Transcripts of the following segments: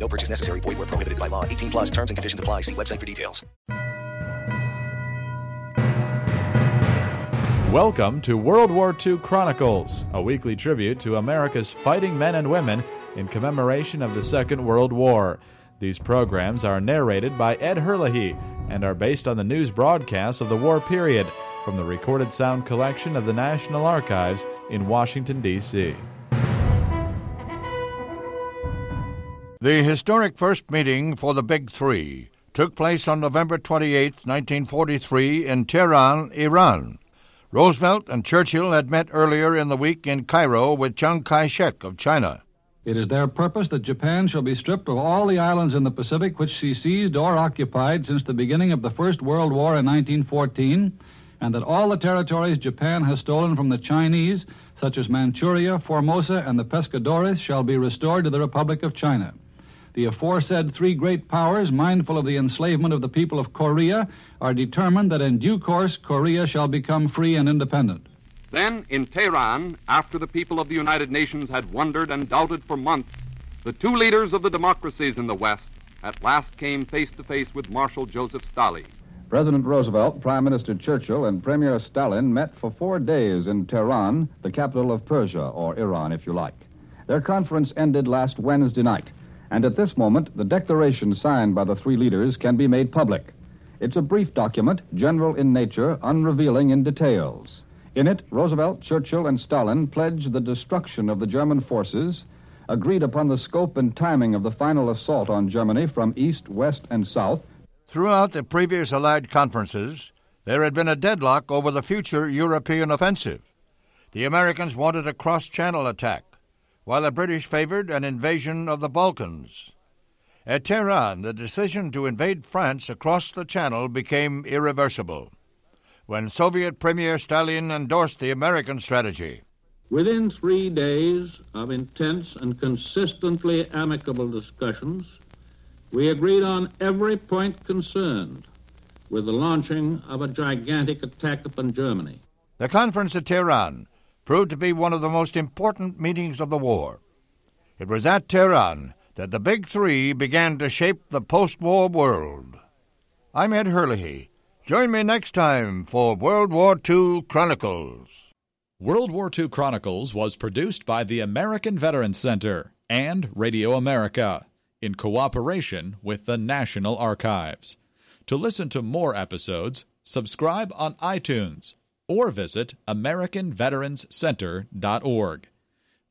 No purchase necessary. Void where prohibited by law. 18 plus terms and conditions apply. See website for details. Welcome to World War II Chronicles, a weekly tribute to America's fighting men and women in commemoration of the Second World War. These programs are narrated by Ed Herlihy and are based on the news broadcasts of the war period from the recorded sound collection of the National Archives in Washington, D.C. The historic first meeting for the Big Three took place on November 28, 1943, in Tehran, Iran. Roosevelt and Churchill had met earlier in the week in Cairo with Chiang Kai shek of China. It is their purpose that Japan shall be stripped of all the islands in the Pacific which she seized or occupied since the beginning of the First World War in 1914, and that all the territories Japan has stolen from the Chinese, such as Manchuria, Formosa, and the Pescadores, shall be restored to the Republic of China. The aforesaid three great powers, mindful of the enslavement of the people of Korea, are determined that in due course Korea shall become free and independent. Then, in Tehran, after the people of the United Nations had wondered and doubted for months, the two leaders of the democracies in the West at last came face to face with Marshal Joseph Stalin. President Roosevelt, Prime Minister Churchill, and Premier Stalin met for four days in Tehran, the capital of Persia, or Iran, if you like. Their conference ended last Wednesday night, and at this moment, the declaration signed by the three leaders can be made public. It's a brief document, general in nature, unrevealing in details. In it, Roosevelt, Churchill, and Stalin pledged the destruction of the German forces, agreed upon the scope and timing of the final assault on Germany from east, west, and south. Throughout the previous Allied conferences, there had been a deadlock over the future European offensive. The Americans wanted a cross channel attack, while the British favored an invasion of the Balkans. At Tehran, the decision to invade France across the channel became irreversible when Soviet Premier Stalin endorsed the American strategy. Within three days of intense and consistently amicable discussions, we agreed on every point concerned with the launching of a gigantic attack upon Germany. The conference at Tehran proved to be one of the most important meetings of the war. It was at Tehran that the Big Three began to shape the post war world. I'm Ed Herlihy. Join me next time for World War II Chronicles. World War II Chronicles was produced by the American Veterans Center and Radio America in cooperation with the National Archives. To listen to more episodes, subscribe on iTunes or visit AmericanVeteransCenter.org.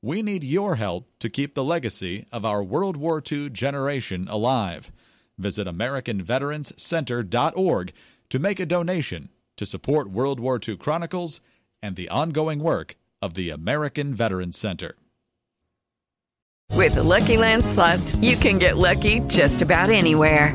We need your help to keep the legacy of our World War II generation alive. Visit AmericanVeteransCenter.org to make a donation to support World War II Chronicles and the ongoing work of the American Veterans Center. With the Lucky Land slots, you can get lucky just about anywhere.